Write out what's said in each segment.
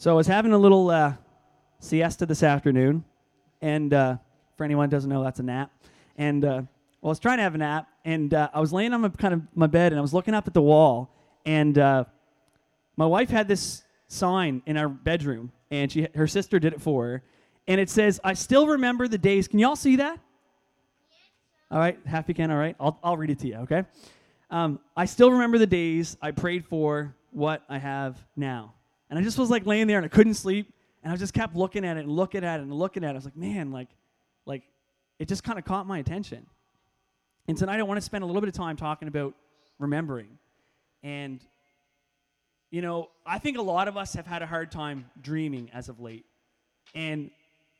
So I was having a little uh, siesta this afternoon, and uh, for anyone who doesn't know, that's a nap. And uh, well, I was trying to have a nap, and uh, I was laying on my kind of my bed, and I was looking up at the wall, and uh, my wife had this sign in our bedroom, and she her sister did it for her, and it says, "I still remember the days." Can y'all see that? All right, happy can. All right, I'll I'll read it to you. Okay. Um, I still remember the days I prayed for what I have now. And I just was like laying there and I couldn't sleep. And I just kept looking at it and looking at it and looking at it. I was like, man, like, like it just kind of caught my attention. And tonight I want to spend a little bit of time talking about remembering. And, you know, I think a lot of us have had a hard time dreaming as of late. And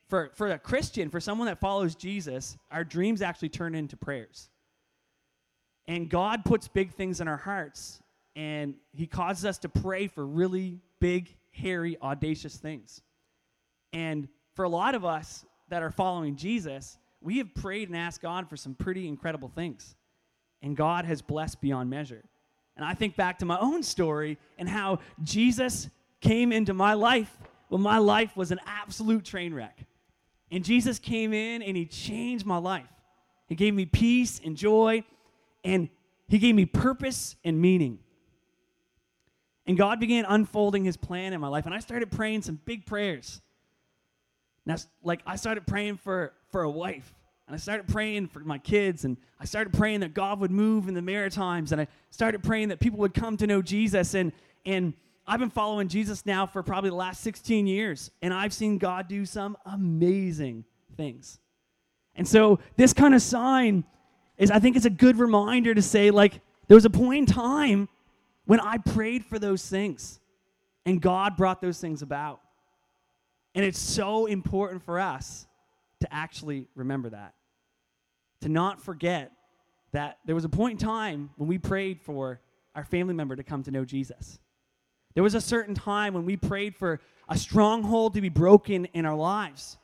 for, for a Christian, for someone that follows Jesus, our dreams actually turn into prayers. And God puts big things in our hearts, and He causes us to pray for really big, hairy, audacious things. And for a lot of us that are following Jesus, we have prayed and asked God for some pretty incredible things. And God has blessed beyond measure. And I think back to my own story and how Jesus came into my life when my life was an absolute train wreck. And Jesus came in and he changed my life. He gave me peace and joy, and he gave me purpose and meaning. And God began unfolding his plan in my life. And I started praying some big prayers. Now, like, I started praying for, for a wife. And I started praying for my kids. And I started praying that God would move in the Maritimes. And I started praying that people would come to know Jesus. And, and I've been following Jesus now for probably the last 16 years. And I've seen God do some amazing things. And so, this kind of sign is, I think, it's a good reminder to say, like, there was a point in time when I prayed for those things and God brought those things about. And it's so important for us to actually remember that, to not forget that there was a point in time when we prayed for our family member to come to know Jesus. There was a certain time when we prayed for a stronghold to be broken in our lives.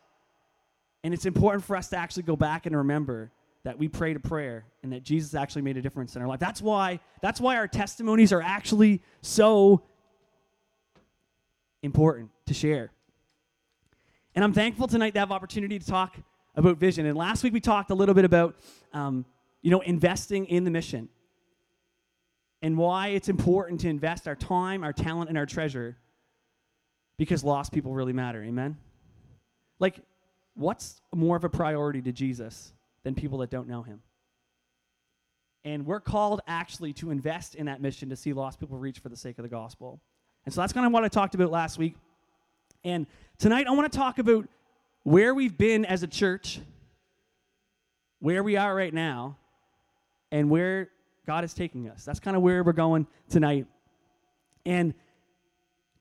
And it's important for us to actually go back and remember that we prayed a prayer and that Jesus actually made a difference in our life. That's why that's why our testimonies are actually so important to share. And I'm thankful tonight to have opportunity to talk about vision. And last week we talked a little bit about um, you know investing in the mission and why it's important to invest our time, our talent, and our treasure because lost people really matter. Amen. Like, what's more of a priority to Jesus than people that don't know him. And we're called actually to invest in that mission to see lost people reach for the sake of the gospel. And so that's kind of what I talked about last week. And tonight I want to talk about where we've been as a church, where we are right now, and where God is taking us. That's kind of where we're going tonight. And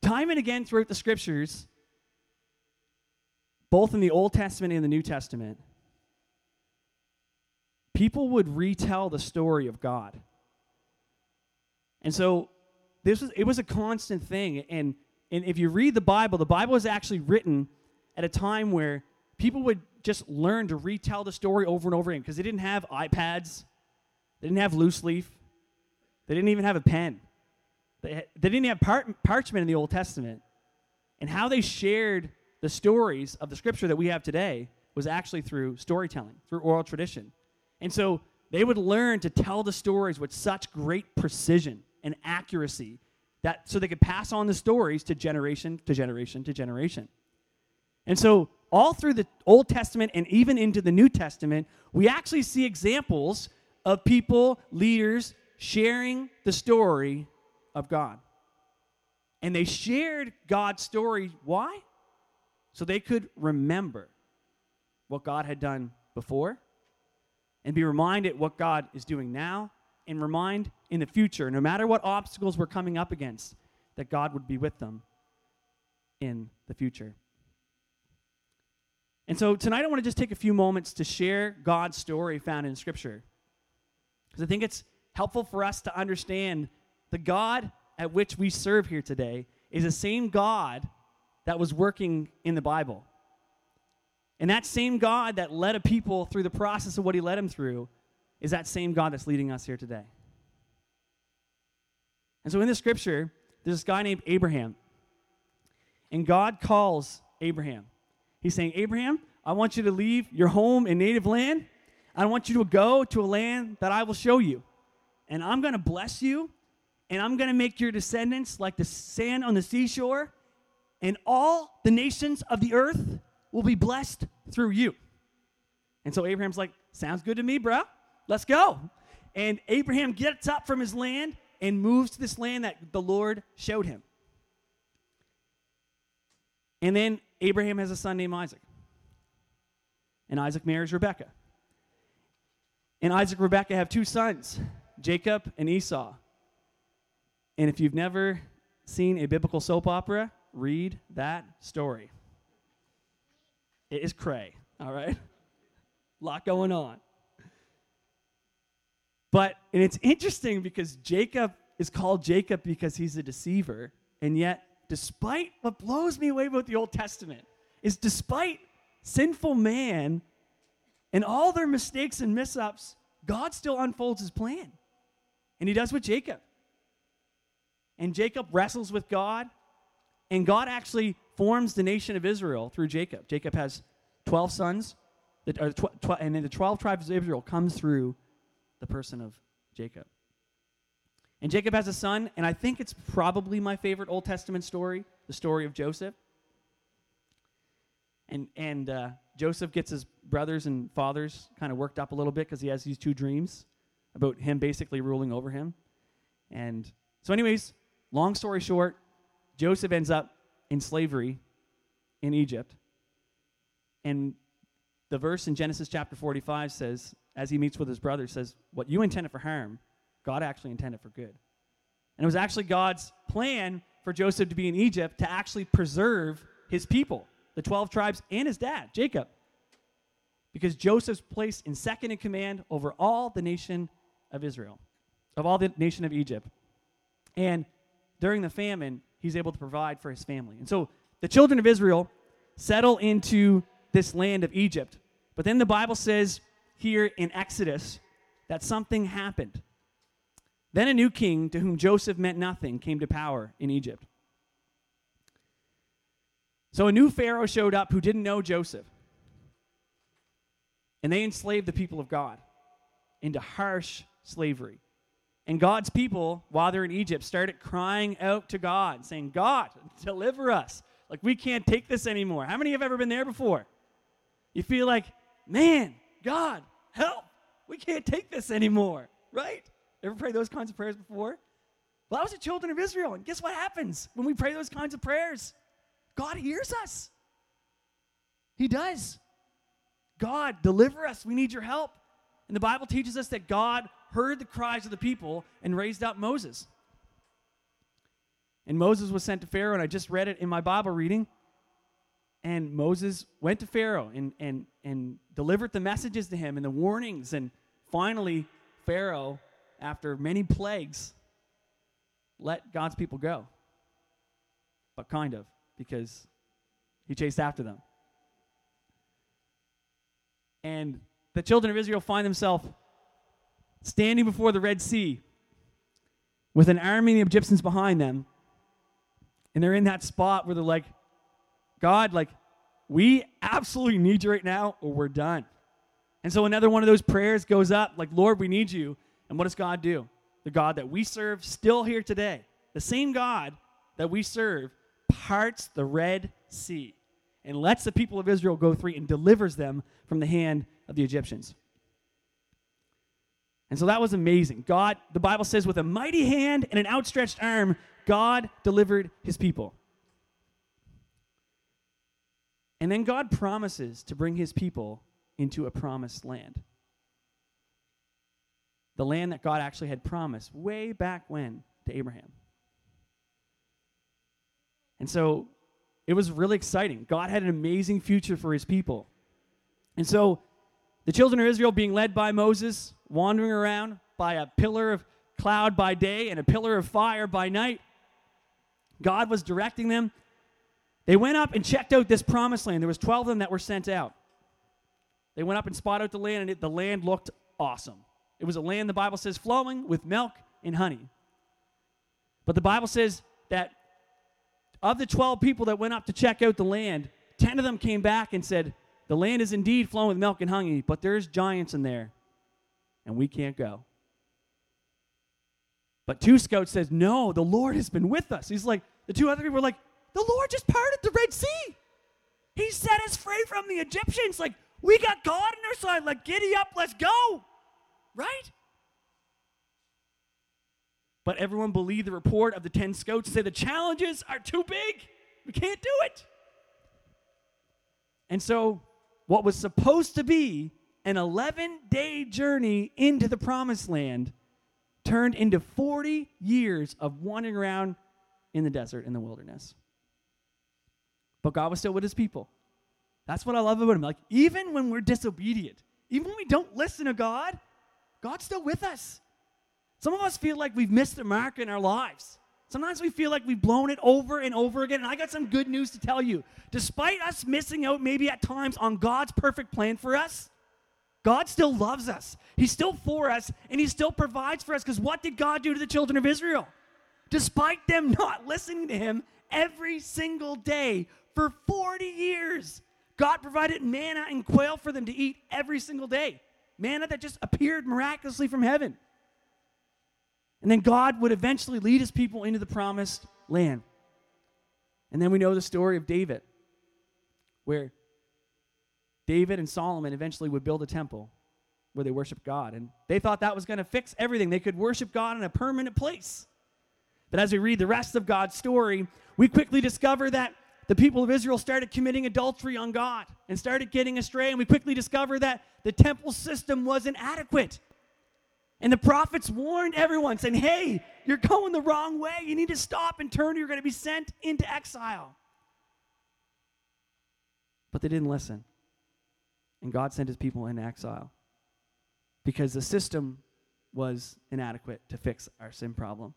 time and again throughout the scriptures, both in the Old Testament and the New Testament, people would retell the story of God. And so this was it was a constant thing. And and if you read the Bible, the Bible was actually written at a time where people would just learn to retell the story over and over again because they didn't have iPads, they didn't have loose leaf, they didn't even have a pen. They, they didn't have par- parchment in the Old Testament. And how they shared the stories of the scripture that we have today was actually through storytelling, through oral tradition. And so they would learn to tell the stories with such great precision and accuracy that so they could pass on the stories to generation to generation to generation. And so all through the Old Testament and even into the New Testament, we actually see examples of people, leaders sharing the story of God. And they shared God's story why? So they could remember what God had done before and be reminded what God is doing now and remind in the future, no matter what obstacles we're coming up against, that God would be with them in the future. And so tonight I want to just take a few moments to share God's story found in Scripture. Because I think it's helpful for us to understand the God at which we serve here today is the same God that was working in the Bible. And that same God that led a people through the process of what he led them through is that same God that's leading us here today. And so in the scripture, there's this guy named Abraham. And God calls Abraham. He's saying, Abraham, I want you to leave your home and native land. I want you to go to a land that I will show you. And I'm going to bless you, and I'm going to make your descendants like the sand on the seashore, and all the nations of the earth will be blessed through you. And so Abraham's like, Sounds good to me, bro. Let's go. And Abraham gets up from his land and moves to this land that the Lord showed him. And then Abraham has a son named Isaac. And Isaac marries Rebekah. And Isaac and Rebekah have two sons, Jacob and Esau. And if you've never seen a biblical soap opera, read that story. It is cray, all right? Lot going on. But, and it's interesting because Jacob is called Jacob because he's a deceiver. And yet, despite what blows me away about the Old Testament, is despite sinful man and all their mistakes and mishaps, God still unfolds his plan. And he does with Jacob. And Jacob wrestles with God, and God actually forms the nation of Israel through Jacob. Jacob has 12 sons, and then the 12 tribes of Israel comes through the person of Jacob. And Jacob has a son, and I think it's probably my favorite Old Testament story, the story of Joseph. And, and uh, Joseph gets his brothers and fathers kind of worked up a little bit because he has these two dreams about him basically ruling over him. And so, anyways, long story short, Joseph ends up in slavery in Egypt. And the verse in Genesis chapter 45 says, as he meets with his brother, says, What you intended for harm, God actually intended for good. And it was actually God's plan for Joseph to be in Egypt to actually preserve his people, the 12 tribes, and his dad, Jacob. Because Joseph's placed in second in command over all the nation of Israel, of all the nation of Egypt. And during the famine, he's able to provide for his family. And so the children of Israel settle into this land of Egypt. But then the Bible says here in Exodus that something happened. Then a new king to whom Joseph meant nothing came to power in Egypt. So a new Pharaoh showed up who didn't know Joseph. And they enslaved the people of God into harsh slavery. And God's people, while they're in Egypt, started crying out to God, saying, God, deliver us. Like, we can't take this anymore. How many have ever been there before? You feel like, man, God, help. We can't take this anymore, right? Ever pray those kinds of prayers before? Well, I was the children of Israel, and guess what happens when we pray those kinds of prayers? God hears us. He does. God, deliver us. We need your help. And the Bible teaches us that God heard the cries of the people and raised up Moses. And Moses was sent to Pharaoh, and I just read it in my Bible reading. And Moses went to Pharaoh and, and, and delivered the messages to him and the warnings. And finally, Pharaoh, after many plagues, let God's people go. But kind of, because he chased after them. And the children of Israel find themselves standing before the Red Sea with an army of Egyptians behind them. And they're in that spot where they're like, God, like, we absolutely need you right now, or we're done. And so another one of those prayers goes up, like, Lord, we need you. And what does God do? The God that we serve still here today, the same God that we serve, parts the Red Sea and lets the people of Israel go free and delivers them from the hand of the Egyptians. And so that was amazing. God, the Bible says, with a mighty hand and an outstretched arm, God delivered his people. And then God promises to bring his people into a promised land. The land that God actually had promised way back when to Abraham. And so it was really exciting. God had an amazing future for his people. And so the children of Israel being led by Moses, wandering around by a pillar of cloud by day and a pillar of fire by night, God was directing them they went up and checked out this promised land. There was 12 of them that were sent out. They went up and spotted out the land, and it, the land looked awesome. It was a land, the Bible says, flowing with milk and honey. But the Bible says that of the 12 people that went up to check out the land, 10 of them came back and said, The land is indeed flowing with milk and honey, but there's giants in there, and we can't go. But two scouts says, No, the Lord has been with us. He's like, the two other people were like, The Lord just parted the Red Sea. He set us free from the Egyptians. Like, we got God on our side. Like, giddy up, let's go. Right? But everyone believed the report of the 10 scouts say the challenges are too big. We can't do it. And so, what was supposed to be an 11 day journey into the promised land turned into 40 years of wandering around in the desert, in the wilderness. But God was still with his people. That's what I love about him. Like, even when we're disobedient, even when we don't listen to God, God's still with us. Some of us feel like we've missed the mark in our lives. Sometimes we feel like we've blown it over and over again. And I got some good news to tell you. Despite us missing out, maybe at times, on God's perfect plan for us, God still loves us. He's still for us, and He still provides for us. Because what did God do to the children of Israel? Despite them not listening to Him every single day for 40 years, God provided manna and quail for them to eat every single day. Manna that just appeared miraculously from heaven. And then God would eventually lead his people into the promised land. And then we know the story of David, where David and Solomon eventually would build a temple where they worship God. And they thought that was going to fix everything. They could worship God in a permanent place. But as we read the rest of God's story, we quickly discover that the people of Israel started committing adultery on God and started getting astray. And we quickly discover that the temple system wasn't adequate. And the prophets warned everyone, saying, Hey, you're going the wrong way. You need to stop and turn, or you're going to be sent into exile. But they didn't listen. And God sent his people into exile because the system was inadequate to fix our sin problem.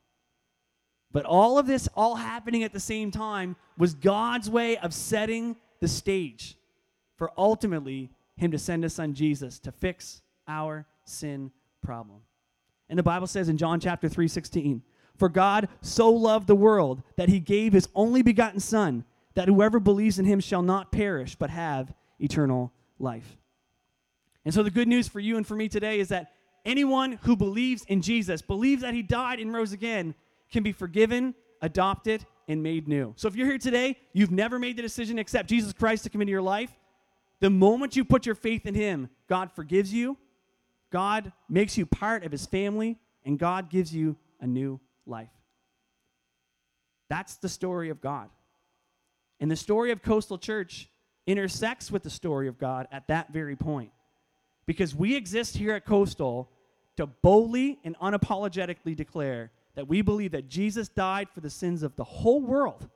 But all of this, all happening at the same time, was God's way of setting the stage for ultimately Him to send His Son Jesus to fix our sin problem. And the Bible says in John chapter 3 16, For God so loved the world that He gave His only begotten Son, that whoever believes in Him shall not perish, but have eternal life. And so the good news for you and for me today is that anyone who believes in Jesus, believes that He died and rose again, can be forgiven, adopted, and made new. So if you're here today, you've never made the decision to accept Jesus Christ to come into your life, the moment you put your faith in Him, God forgives you, God makes you part of His family, and God gives you a new life. That's the story of God. And the story of Coastal Church intersects with the story of God at that very point. Because we exist here at Coastal to boldly and unapologetically declare that we believe that Jesus died for the sins of the whole world,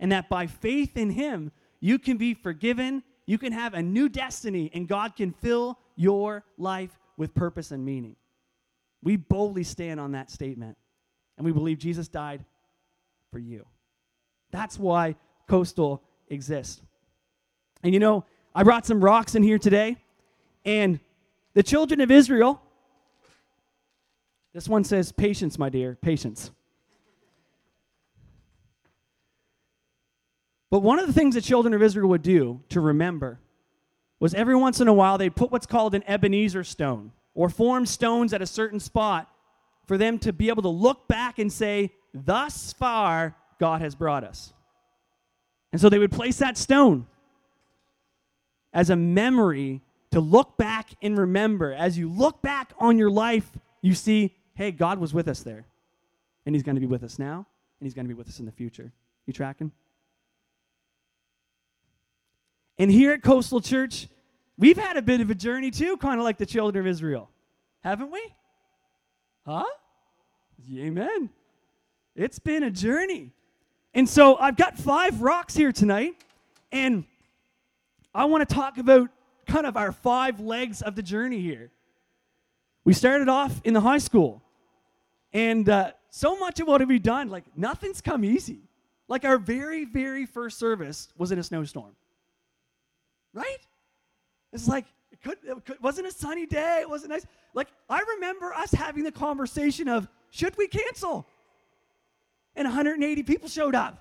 and that by faith in him, you can be forgiven, you can have a new destiny, and God can fill your life with purpose and meaning. We boldly stand on that statement, and we believe Jesus died for you. That's why Coastal exists. And you know, I brought some rocks in here today, and the children of Israel this one says, Patience, my dear, patience. But one of the things the children of Israel would do to remember was every once in a while they'd put what's called an Ebenezer stone or form stones at a certain spot for them to be able to look back and say, Thus far, God has brought us. And so they would place that stone as a memory to look back and remember. As you look back on your life, you see hey, God was with us there. And he's going to be with us now, and he's going to be with us in the future. You tracking? And here at Coastal Church, we've had a bit of a journey too, kind of like the children of Israel. Haven't we? Huh? Amen. It's been a journey. And so I've got five rocks here tonight, and I want to talk about kind of our five legs of the journey here. We started off in the high school. And uh, so much of what have we done, like nothing's come easy. Like our very, very first service was in a snowstorm. Right? It's like, it, could, it could, wasn't a sunny day. It wasn't nice. Like, I remember us having the conversation of, should we cancel? And 180 people showed up.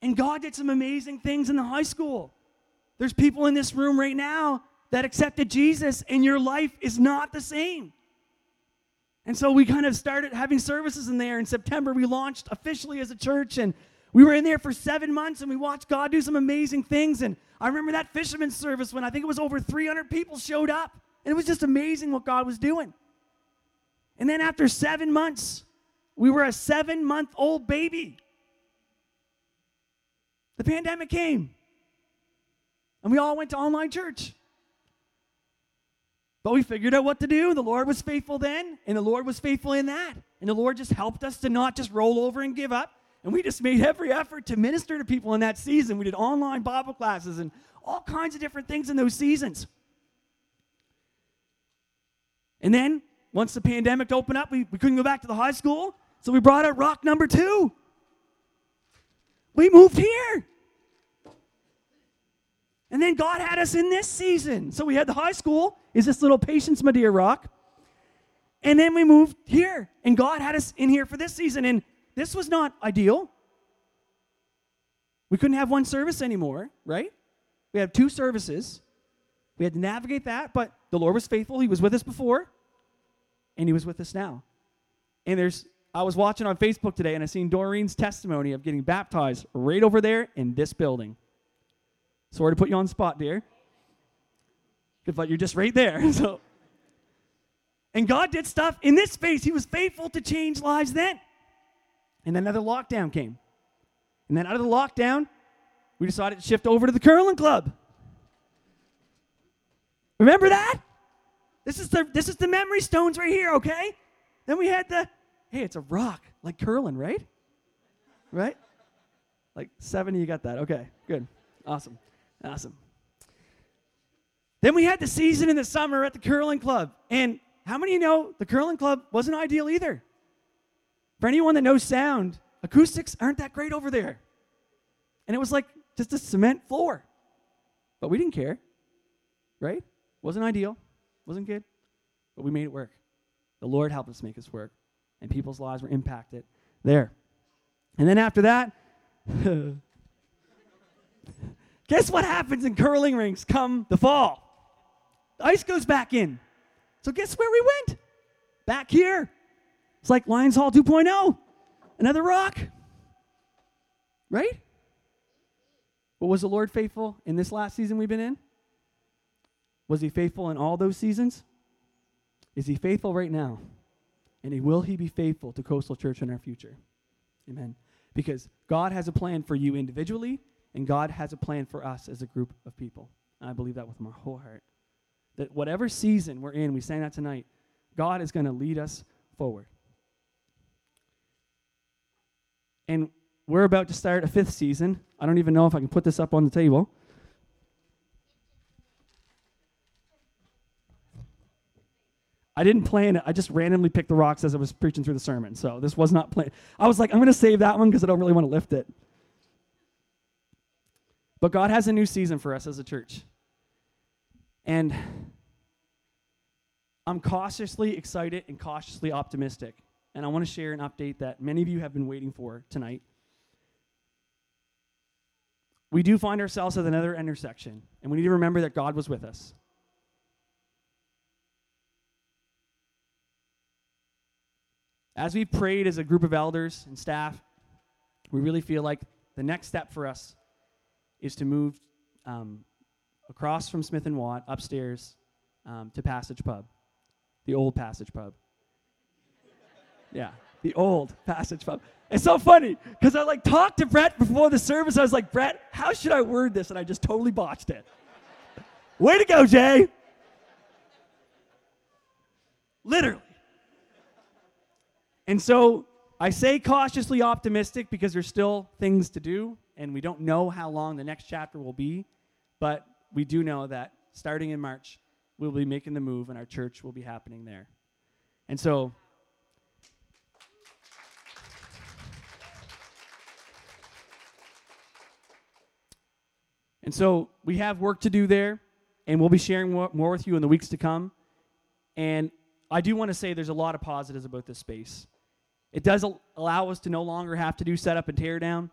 And God did some amazing things in the high school. There's people in this room right now that accepted Jesus, and your life is not the same. And so we kind of started having services in there. In September, we launched officially as a church, and we were in there for seven months, and we watched God do some amazing things. And I remember that fisherman's service when I think it was over 300 people showed up, and it was just amazing what God was doing. And then after seven months, we were a seven month old baby. The pandemic came, and we all went to online church. But we figured out what to do. The Lord was faithful then, and the Lord was faithful in that. And the Lord just helped us to not just roll over and give up. And we just made every effort to minister to people in that season. We did online Bible classes and all kinds of different things in those seasons. And then, once the pandemic opened up, we, we couldn't go back to the high school. So we brought out rock number two. We moved here. And then God had us in this season. So we had the high school, is this little Patience Madeira rock. And then we moved here. And God had us in here for this season. And this was not ideal. We couldn't have one service anymore, right? We had two services. We had to navigate that, but the Lord was faithful. He was with us before, and He was with us now. And there's, I was watching on Facebook today, and I seen Doreen's testimony of getting baptized right over there in this building. Sorry to put you on spot, dear. But you're just right there. So, and God did stuff in this space. He was faithful to change lives then. And then another lockdown came. And then out of the lockdown, we decided to shift over to the curling club. Remember that? This is the this is the memory stones right here, okay? Then we had the hey, it's a rock, like curling, right? Right? Like 70, you got that. Okay, good. Awesome. Awesome. Then we had the season in the summer at the curling club. And how many of you know the curling club wasn't ideal either? For anyone that knows sound, acoustics aren't that great over there. And it was like just a cement floor. But we didn't care, right? Wasn't ideal, wasn't good, but we made it work. The Lord helped us make this work, and people's lives were impacted there. And then after that, Guess what happens in curling rinks come the fall? The ice goes back in. So guess where we went? Back here. It's like Lions Hall 2.0. Another rock. Right? But was the Lord faithful in this last season we've been in? Was he faithful in all those seasons? Is he faithful right now? And will he be faithful to Coastal Church in our future? Amen. Because God has a plan for you individually and God has a plan for us as a group of people. And I believe that with my whole heart. That whatever season we're in, we sang that tonight, God is going to lead us forward. And we're about to start a fifth season. I don't even know if I can put this up on the table. I didn't plan it. I just randomly picked the rocks as I was preaching through the sermon. So this was not planned. I was like, I'm going to save that one because I don't really want to lift it. But God has a new season for us as a church. And I'm cautiously excited and cautiously optimistic. And I want to share an update that many of you have been waiting for tonight. We do find ourselves at another intersection, and we need to remember that God was with us. As we prayed as a group of elders and staff, we really feel like the next step for us is to move um, across from Smith and Watt upstairs um, to Passage Pub, the old Passage Pub. Yeah, the old Passage Pub. It's so funny because I like talked to Brett before the service. I was like, Brett, how should I word this? And I just totally botched it. Way to go, Jay. Literally. And so I say cautiously optimistic because there's still things to do and we don't know how long the next chapter will be, but we do know that starting in March, we'll be making the move and our church will be happening there. And so, and so we have work to do there, and we'll be sharing more, with you in the weeks to come. And I do want to say there's a lot of positives about this space. It does allow us to no longer have to do setup and tear down.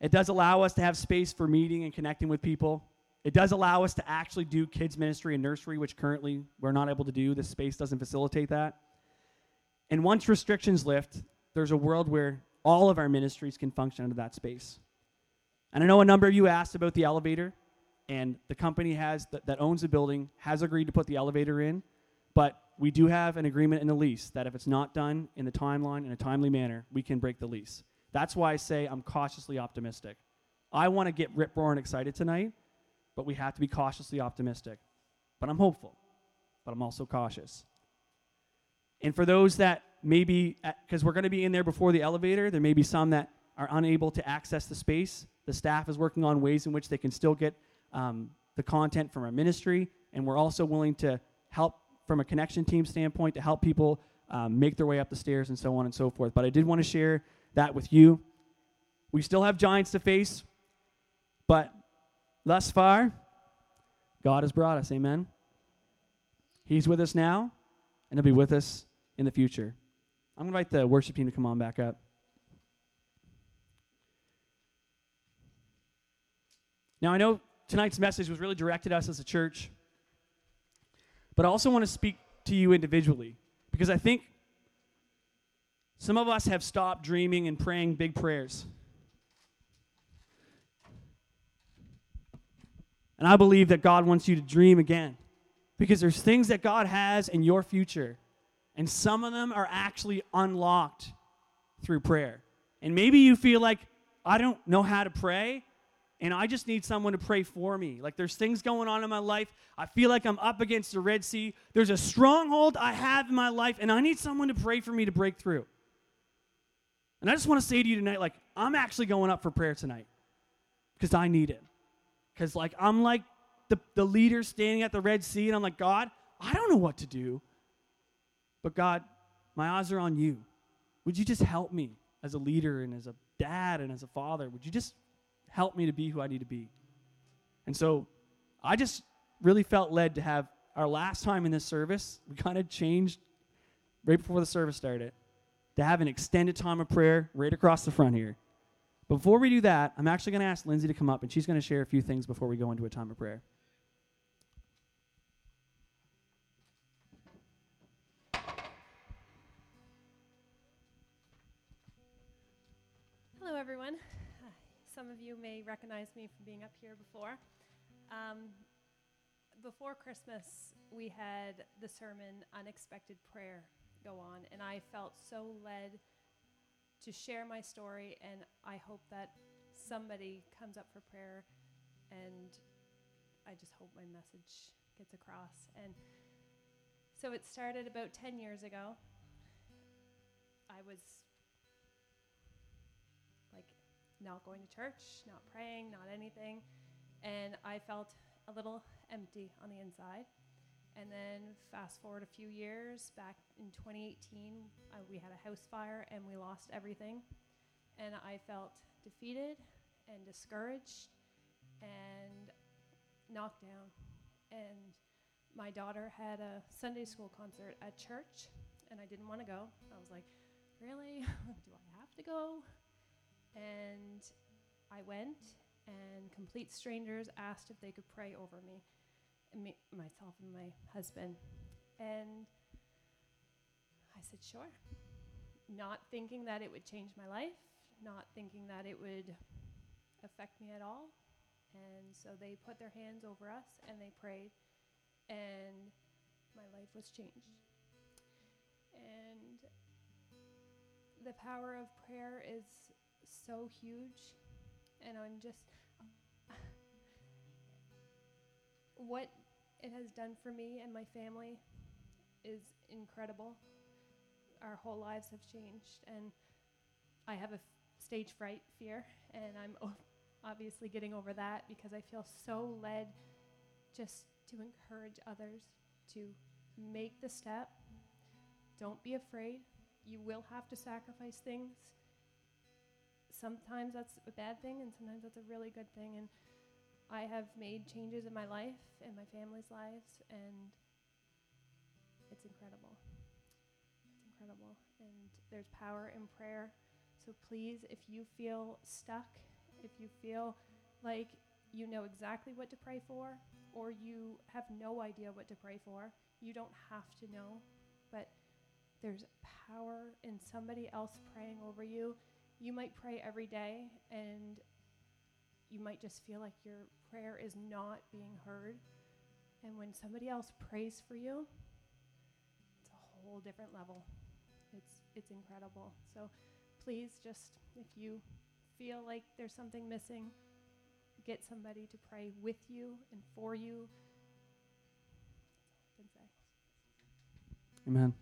It does allow us to have space for meeting and connecting with people. It does allow us to actually do kids ministry and nursery, which currently we're not able to do. This space doesn't facilitate that. And once restrictions lift, there's a world where all of our ministries can function under that space. And I know a number of you asked about the elevator, and the company has th- that owns the building has agreed to put the elevator in, but we do have an agreement in the lease that if it's not done in the timeline in a timely manner, we can break the lease. That's why I say I'm cautiously optimistic. I want to get rip roaring excited tonight, but we have to be cautiously optimistic. But I'm hopeful, but I'm also cautious. And for those that maybe, because we're going to be in there before the elevator, there may be some that are unable to access the space. The staff is working on ways in which they can still get um, the content from our ministry, and we're also willing to help from a connection team standpoint to help people um, make their way up the stairs and so on and so forth. But I did want to share that with you. We still have giants to face, but thus far, God has brought us. Amen. He's with us now, and He'll be with us in the future. I'm going to invite the worship team to come on back up. Now, I know tonight's message was really directed at us as a church, but I also want to speak to you individually because I think some of us have stopped dreaming and praying big prayers. And I believe that God wants you to dream again because there's things that God has in your future, and some of them are actually unlocked through prayer. And maybe you feel like, I don't know how to pray, and I just need someone to pray for me. Like there's things going on in my life. I feel like I'm up against the Red Sea. There's a stronghold I have in my life, and I need someone to pray for me to break through. And I just want to say to you tonight, like, I'm actually going up for prayer tonight because I need it. Because, like, I'm like the, the leader standing at the Red Sea, and I'm like, God, I don't know what to do. But, God, my eyes are on you. Would you just help me as a leader and as a dad and as a father? Would you just help me to be who I need to be? And so I just really felt led to have our last time in this service, we kind of changed right before the service started to have an extended time of prayer right across the front here. Before we do that, I'm actually going to ask Lindsay to come up, and she's going to share a few things before we go into a time of prayer. Hello, everyone. Some of you may recognize me from being up here before. Um, before Christmas, we had the sermon Unexpected Prayer go on, and I felt so led to share my story, and I hope that somebody comes up for prayer, and I just hope my message gets across. And so it started about 10 years ago. I was not going to church, not praying, not anything, and I felt a little empty on the inside. And then fast forward a few years, back in 2018, uh, we had a house fire and we lost everything. And I felt defeated and discouraged and knocked down. And my daughter had a Sunday school concert at church, and I didn't want to go. I was like, really? Do I have to go? And I went, and complete strangers asked if they could pray over me me, myself and my husband. And I said, sure. Not thinking that it would change my life, not thinking that it would affect me at all. And so they put their hands over us and they prayed, and my life was changed. And the power of prayer is so huge, and I'm just what it has done for me and my family is incredible. Our whole lives have changed, and I have a f- stage fright fear, and I'm o- obviously getting over that because I feel so led just to encourage others to make the step. Don't be afraid. You will have to sacrifice things. Sometimes that's a bad thing, and sometimes that's a really good thing. And I have made changes in my life and my family's lives, and it's incredible. It's incredible. And there's power in prayer. So please, if you feel stuck if you feel like you know exactly what to pray for or you have no idea what to pray for, you don't have to know, but there's power in somebody else praying over you. You might pray every day and you might just feel like your prayer is not being heard. And when somebody else prays for you, it's a whole different level. It's it's incredible. So please just if you feel like there's something missing, get somebody to pray with you and for you. Amen.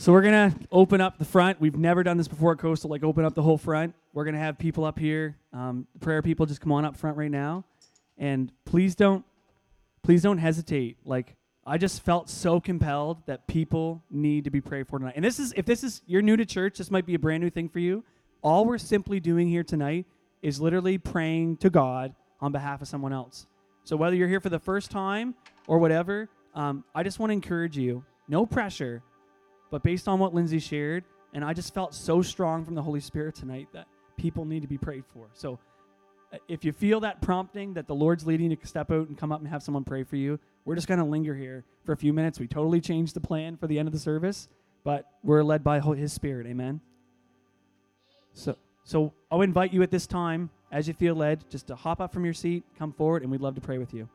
So we're gonna open up the front. We've never done this before at Coastal. Like open up the whole front. We're gonna have people up here. Um, prayer people, just come on up front right now, and please don't, please don't hesitate. Like I just felt so compelled that people need to be prayed for tonight. And this is if this is you're new to church, this might be a brand new thing for you. All we're simply doing here tonight is literally praying to God on behalf of someone else. So whether you're here for the first time or whatever, um, I just want to encourage you. No pressure, but based on what Lindsay shared, and I just felt so strong from the Holy Spirit tonight that people need to be prayed for. So uh, if you feel that prompting that the Lord's leading you to step out and come up and have someone pray for you, we're just going to linger here for a few minutes. We totally changed the plan for the end of the service, but we're led by His Spirit. Amen. So, so I'll invite you at this time, as you feel led, just to hop up from your seat, come forward, and we'd love to pray with you.